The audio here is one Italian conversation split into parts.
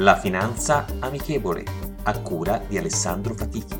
La finanza amichevole, a cura di Alessandro Fatichi.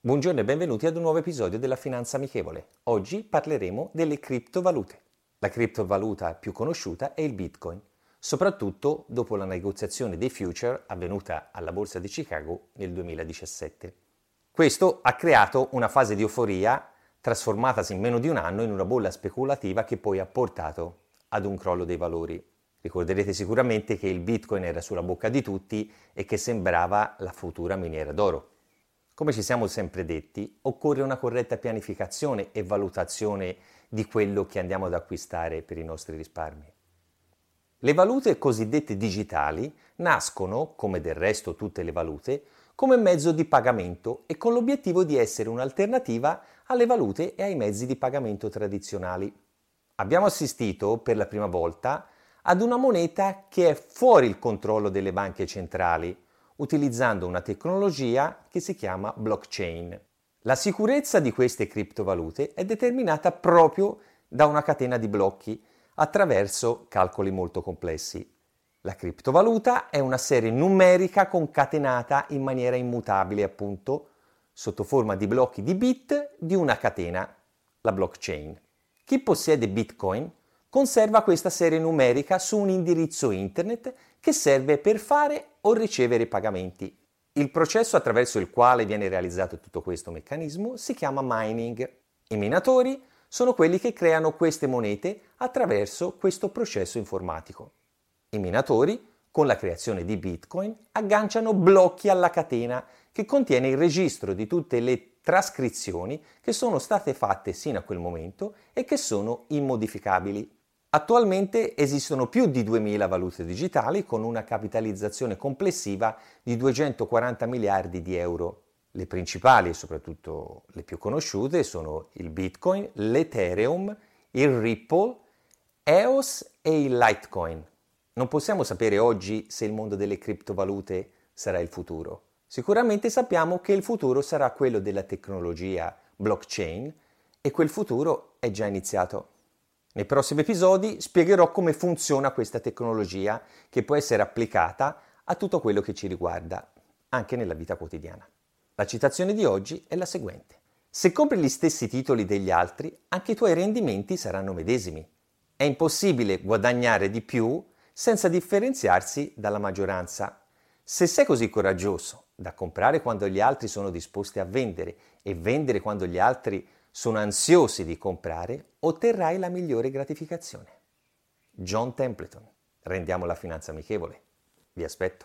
Buongiorno e benvenuti ad un nuovo episodio della Finanza Amichevole. Oggi parleremo delle criptovalute. La criptovaluta più conosciuta è il Bitcoin, soprattutto dopo la negoziazione dei future avvenuta alla Borsa di Chicago nel 2017. Questo ha creato una fase di euforia trasformatasi in meno di un anno in una bolla speculativa che poi ha portato ad un crollo dei valori. Ricorderete sicuramente che il Bitcoin era sulla bocca di tutti e che sembrava la futura miniera d'oro. Come ci siamo sempre detti, occorre una corretta pianificazione e valutazione di quello che andiamo ad acquistare per i nostri risparmi. Le valute cosiddette digitali nascono, come del resto tutte le valute, come mezzo di pagamento e con l'obiettivo di essere un'alternativa alle valute e ai mezzi di pagamento tradizionali. Abbiamo assistito per la prima volta ad una moneta che è fuori il controllo delle banche centrali, utilizzando una tecnologia che si chiama blockchain. La sicurezza di queste criptovalute è determinata proprio da una catena di blocchi attraverso calcoli molto complessi. La criptovaluta è una serie numerica concatenata in maniera immutabile, appunto, sotto forma di blocchi di bit di una catena, la blockchain. Chi possiede Bitcoin conserva questa serie numerica su un indirizzo internet che serve per fare o ricevere pagamenti. Il processo attraverso il quale viene realizzato tutto questo meccanismo si chiama mining. I minatori sono quelli che creano queste monete attraverso questo processo informatico. I minatori, con la creazione di Bitcoin, agganciano blocchi alla catena che contiene il registro di tutte le trascrizioni che sono state fatte sino a quel momento e che sono immodificabili. Attualmente esistono più di 2000 valute digitali con una capitalizzazione complessiva di 240 miliardi di euro. Le principali e soprattutto le più conosciute sono il Bitcoin, l'Ethereum, il Ripple, EOS e il Litecoin. Non possiamo sapere oggi se il mondo delle criptovalute sarà il futuro. Sicuramente sappiamo che il futuro sarà quello della tecnologia blockchain e quel futuro è già iniziato. Nei prossimi episodi spiegherò come funziona questa tecnologia che può essere applicata a tutto quello che ci riguarda, anche nella vita quotidiana. La citazione di oggi è la seguente. Se compri gli stessi titoli degli altri, anche i tuoi rendimenti saranno medesimi. È impossibile guadagnare di più senza differenziarsi dalla maggioranza. Se sei così coraggioso da comprare quando gli altri sono disposti a vendere e vendere quando gli altri sono ansiosi di comprare, otterrai la migliore gratificazione. John Templeton. Rendiamo la finanza amichevole. Vi aspetto.